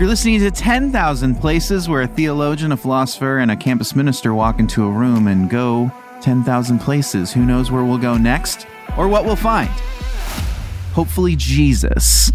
You're listening to 10,000 Places where a theologian, a philosopher, and a campus minister walk into a room and go 10,000 places. Who knows where we'll go next or what we'll find? Hopefully, Jesus.